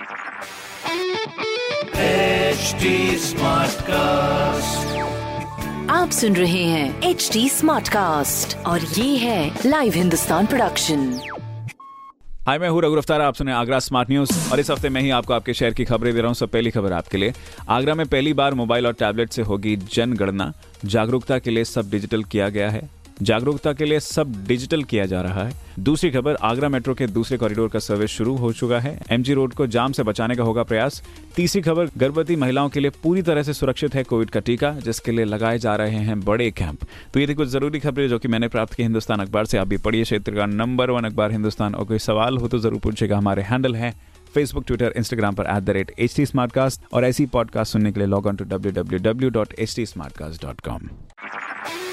HD Smartcast. आप सुन रहे हैं एच डी स्मार्ट कास्ट और ये है लाइव हिंदुस्तान प्रोडक्शन हाय, मैं हूँ रघु अफ्तार आप सुने आगरा स्मार्ट न्यूज़ और इस हफ़्ते मैं ही आपको आपके शहर की खबरें दे रहा हूँ। सब पहली खबर आपके लिए। आगरा में पहली बार मोबाइल और टैबलेट से होगी जनगणना। जागरूकता के लिए सब डिजिटल किया गया है। जागरूकता के लिए सब डिजिटल किया जा रहा है। दूसरी खबर, आगरा मेट्रो के दूसरे कॉरिडोर का सर्विस शुरू हो चुका है। एमजी रोड को जाम से बचाने का होगा प्रयास। तीसरी खबर, गर्भवती महिलाओं के लिए पूरी तरह से सुरक्षित है कोविड का टीका, जिसके लिए लगाए जा रहे हैं बड़े कैंप। तो ये थी कुछ ज़रूरी खबरें जो कि मैंने प्राप्त की हिंदुस्तान अखबार से। आप भी पढ़िए क्षेत्र का नंबर वन अखबार हिंदुस्तान। और कोई सवाल हो तो ज़रूर पूछेगा हमारे हैंडल है फेसबुक ट्विटर इंस्टाग्राम पर at the rate H T और ऐसी पॉडकास्ट सुनने के लिए log on to W W W dot H T